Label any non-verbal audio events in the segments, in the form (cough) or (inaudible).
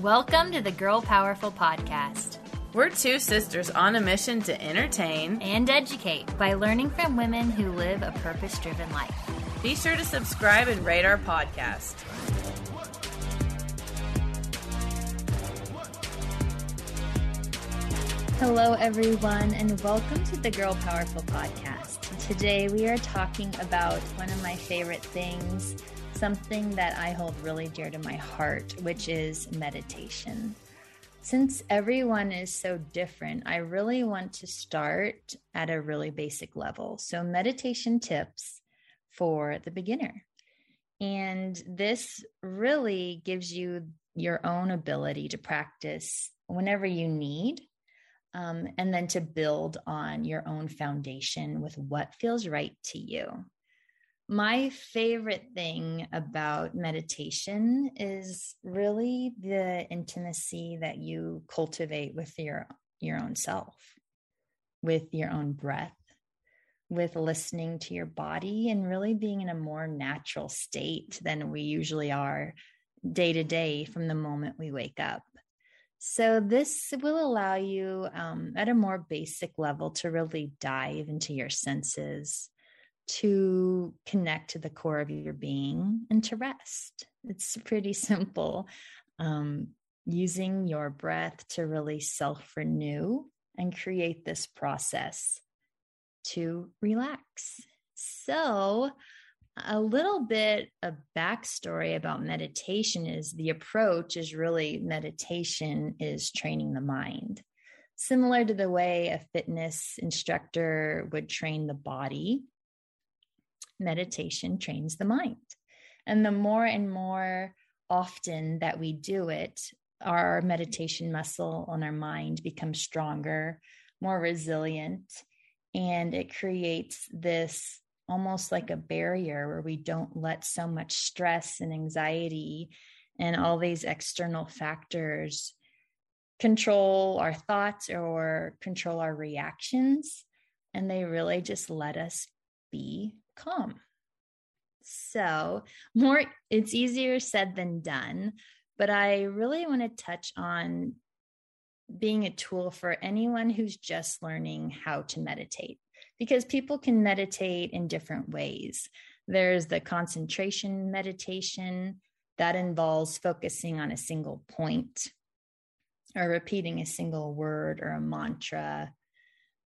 Welcome to the Girl Powerful Podcast. We're two sisters on a mission to entertain and educate by learning from women who live a purpose driven life. Be sure to subscribe and rate our podcast. Hello, everyone, and welcome to the Girl Powerful Podcast. Today, we are talking about one of my favorite things something that I hold really dear to my heart, which is meditation. Since everyone is so different, I really want to start at a really basic level. So, meditation tips for the beginner. And this really gives you your own ability to practice whenever you need, um, and then to build on your own foundation with what feels right to you. My favorite thing about meditation is really the intimacy that you cultivate with your your own self, with your own breath, with listening to your body and really being in a more natural state than we usually are day to day from the moment we wake up. So, this will allow you um, at a more basic level to really dive into your senses, to connect to the core of your being and to rest. It's pretty (laughs) simple. Um, using your breath to really self renew and create this process to relax. So, a little bit of backstory about meditation is the approach is really meditation is training the mind. Similar to the way a fitness instructor would train the body, meditation trains the mind. And the more and more often that we do it, our meditation muscle on our mind becomes stronger, more resilient, and it creates this almost like a barrier where we don't let so much stress and anxiety and all these external factors control our thoughts or control our reactions. And they really just let us be calm. So, more it's easier said than done, but I really want to touch on being a tool for anyone who's just learning how to meditate because people can meditate in different ways. There's the concentration meditation that involves focusing on a single point or repeating a single word or a mantra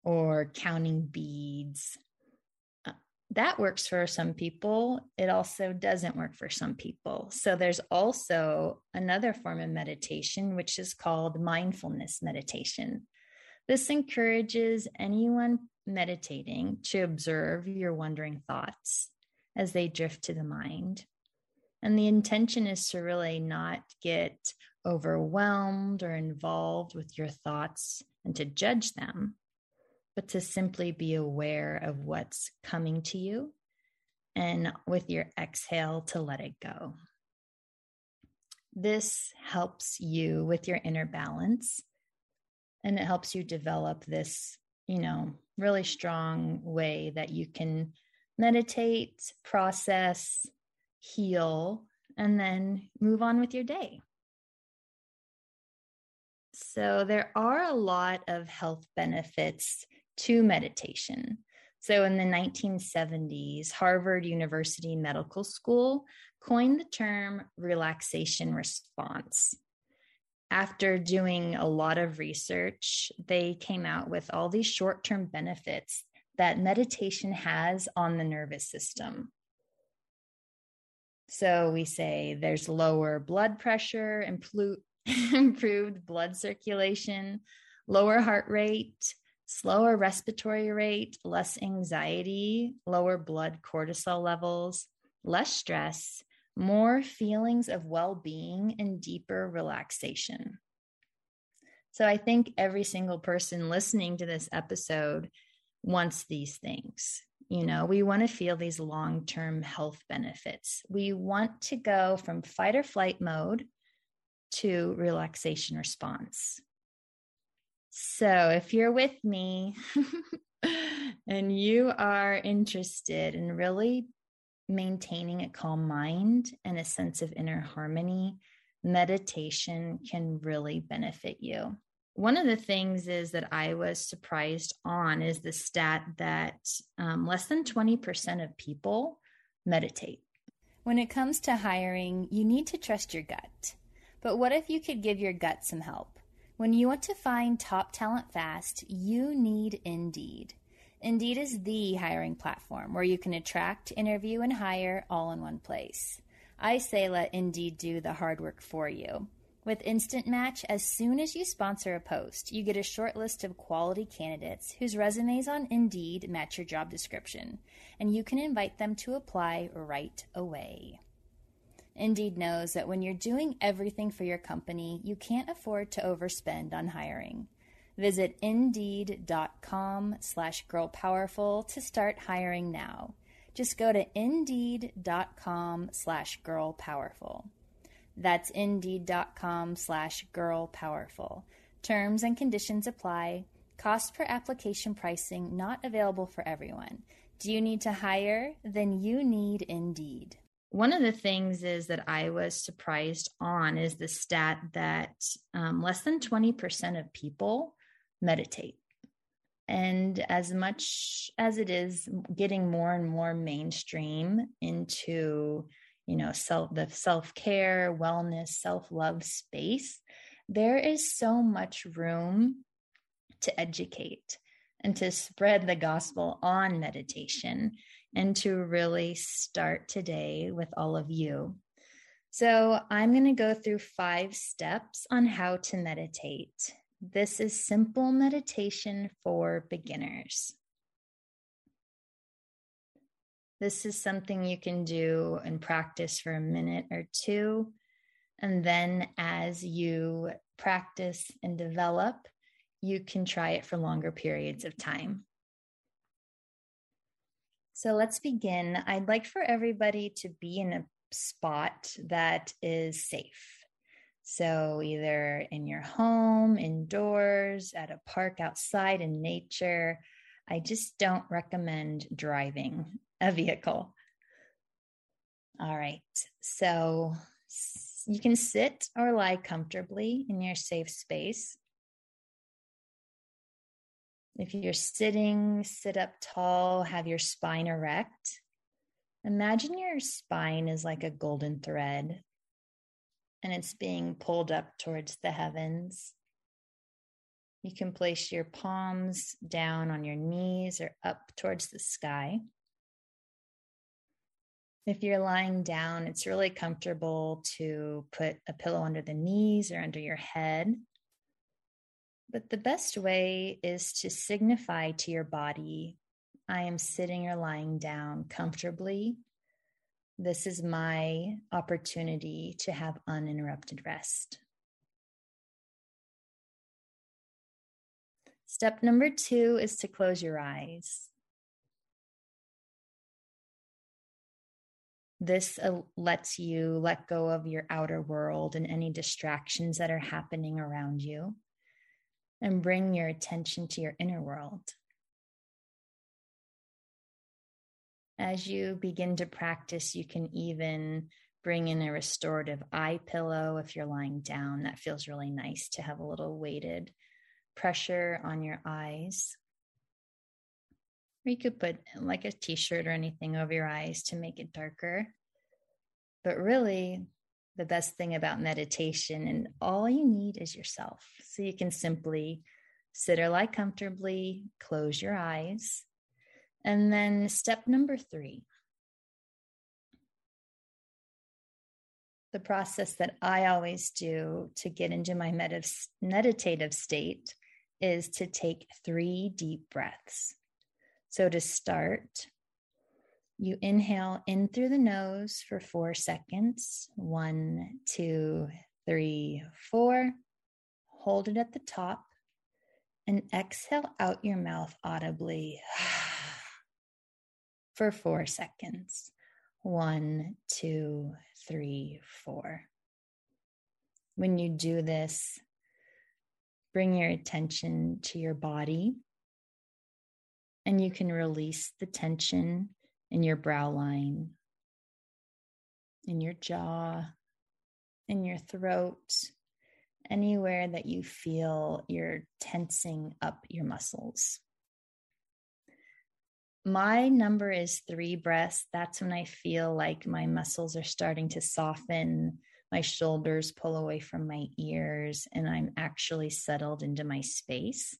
or counting beads that works for some people. It also doesn't work for some people. So there's also another form of meditation, which is called mindfulness meditation. This encourages anyone meditating to observe your wandering thoughts as they drift to the mind. And the intention is to really not get overwhelmed or involved with your thoughts and to judge them, but to simply be aware of what's coming to you and with your exhale to let it go. This helps you with your inner balance and it helps you develop this you know, really strong way that you can meditate, process, heal, and then move on with your day. So, there are a lot of health benefits to meditation. So, in the 1970s, Harvard University Medical School coined the term relaxation response. After doing a lot of research, they came out with all these short term benefits that meditation has on the nervous system. So we say there's lower blood pressure, (laughs) improved blood circulation, lower heart rate, slower respiratory rate, less anxiety, lower blood cortisol levels, less stress, more feelings of well being, and deeper relaxation. So I think every single person listening to this episode wants these things. You know, we want to feel these long term health benefits. We want to go from fight or flight mode to relaxation response. So, if you're with me (laughs) and you are interested in really maintaining a calm mind and a sense of inner harmony, meditation can really benefit you one of the things is that I was surprised on is the stat that um, less than 20% of people meditate. When it comes to hiring, you need to trust your gut. But what if you could give your gut some help? When you want to find top talent fast, you need Indeed. Indeed is the hiring platform where you can attract, interview, and hire all in one place. I say let Indeed do the hard work for you. With Instant Match, as soon as you sponsor a post, you get a short list of quality candidates whose resumes on Indeed match your job description, and you can invite them to apply right away. Indeed knows that when you're doing everything for your company, you can't afford to overspend on hiring. Visit indeed.com slash girlpowerful to start hiring now. Just go to indeed.com slash girlpowerful. That's indeed.com slash girlpowerful. Terms and conditions apply. Cost per application pricing not available for everyone. Do you need to hire? Then you need Indeed. One of the things is that I was surprised on is the stat that um, less than 20% of people meditate. And as much as it is getting more and more mainstream into you know self the self-care wellness self-love space there is so much room to educate and to spread the gospel on meditation and to really start today with all of you so i'm going to go through five steps on how to meditate this is simple meditation for beginners this is something you can do and practice for a minute or two. And then as you practice and develop, you can try it for longer periods of time. So let's begin. I'd like for everybody to be in a spot that is safe. So, either in your home, indoors, at a park outside in nature. I just don't recommend driving a vehicle. All right. So you can sit or lie comfortably in your safe space. If you're sitting, sit up tall, have your spine erect. Imagine your spine is like a golden thread and it's being pulled up towards the heavens. You can place your palms down on your knees or up towards the sky. If you're lying down, it's really comfortable to put a pillow under the knees or under your head. But the best way is to signify to your body I am sitting or lying down comfortably. This is my opportunity to have uninterrupted rest. Step number two is to close your eyes. This uh, lets you let go of your outer world and any distractions that are happening around you. And bring your attention to your inner world. As you begin to practice, you can even bring in a restorative eye pillow if you're lying down. That feels really nice to have a little weighted pressure on your eyes. Or you could put like a t shirt or anything over your eyes to make it darker. But really, the best thing about meditation, and all you need is yourself. So you can simply sit or lie comfortably, close your eyes. And then step number three the process that I always do to get into my meditative state is to take three deep breaths. So to start, you inhale in through the nose for four seconds. One, two, three, four. Hold it at the top and exhale out your mouth audibly (sighs) for four seconds. One, two, three, four. When you do this, bring your attention to your body and you can release the tension in your brow line, in your jaw, in your throat, anywhere that you feel you're tensing up your muscles. My number is three breaths. That's when I feel like my muscles are starting to soften, my shoulders pull away from my ears, and I'm actually settled into my space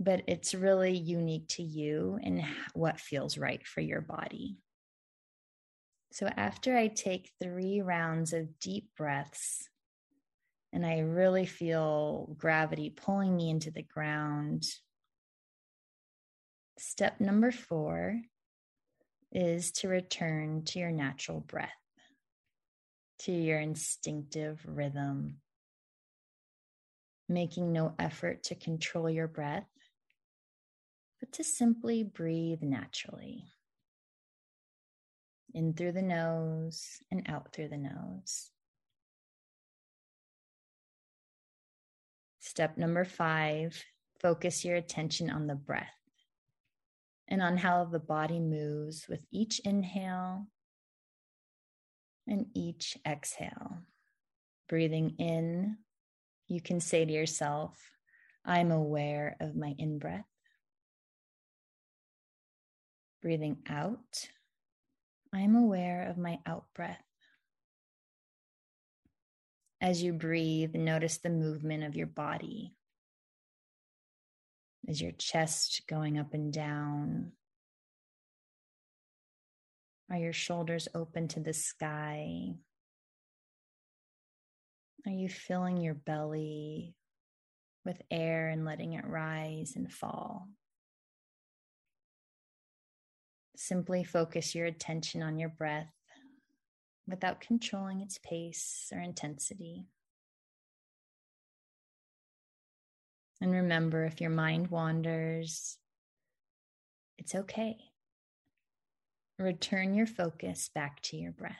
but it's really unique to you and what feels right for your body. So, after I take three rounds of deep breaths, and I really feel gravity pulling me into the ground, step number four is to return to your natural breath, to your instinctive rhythm, making no effort to control your breath but to simply breathe naturally. In through the nose and out through the nose. Step number five focus your attention on the breath and on how the body moves with each inhale and each exhale. Breathing in, you can say to yourself, I'm aware of my in breath. Breathing out, I am aware of my out breath. As you breathe, notice the movement of your body. Is your chest going up and down? Are your shoulders open to the sky? Are you filling your belly with air and letting it rise and fall? Simply focus your attention on your breath without controlling its pace or intensity. And remember, if your mind wanders, it's okay. Return your focus back to your breath.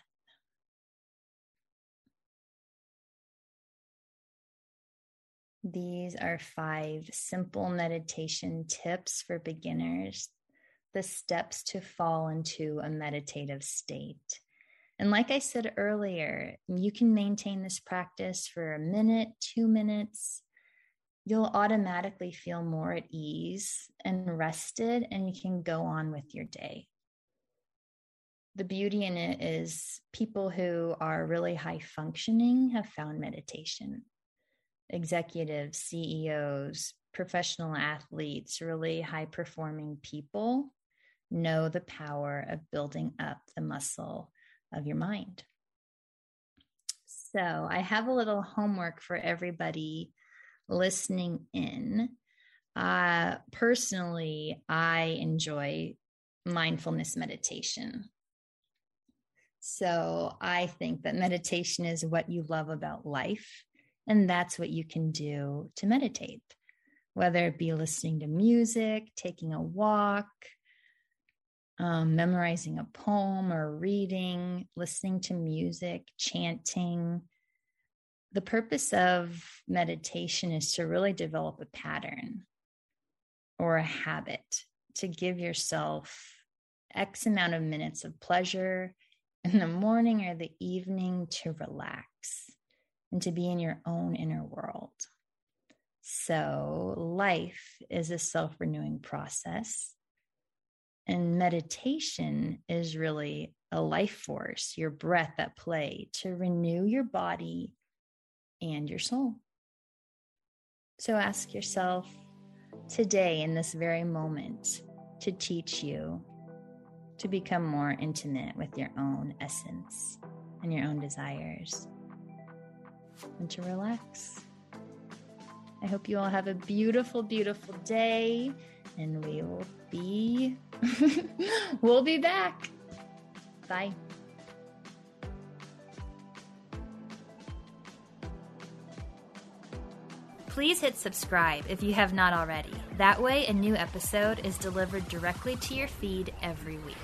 These are five simple meditation tips for beginners the steps to fall into a meditative state. And like I said earlier, you can maintain this practice for a minute, two minutes. You'll automatically feel more at ease and rested, and you can go on with your day. The beauty in it is people who are really high functioning have found meditation. Executives, CEOs, professional athletes, really high performing people know the power of building up the muscle of your mind. So, I have a little homework for everybody listening in. Uh, personally, I enjoy mindfulness meditation. So, I think that meditation is what you love about life, and that's what you can do to meditate, whether it be listening to music, taking a walk, um, memorizing a poem or reading, listening to music, chanting. the purpose of meditation is to really develop a pattern or a habit to give yourself X amount of minutes of pleasure in the morning or the evening to relax and to be in your own inner world. So, life is a self renewing process. And meditation is really a life force, your breath at play to renew your body and your soul. So, ask yourself today, in this very moment, to teach you to become more intimate with your own essence and your own desires and to relax. I hope you all have a beautiful, beautiful day and we will be (laughs) we'll be back. Bye. Please hit subscribe if you have not already. That way, a new episode is delivered directly to your feed every week.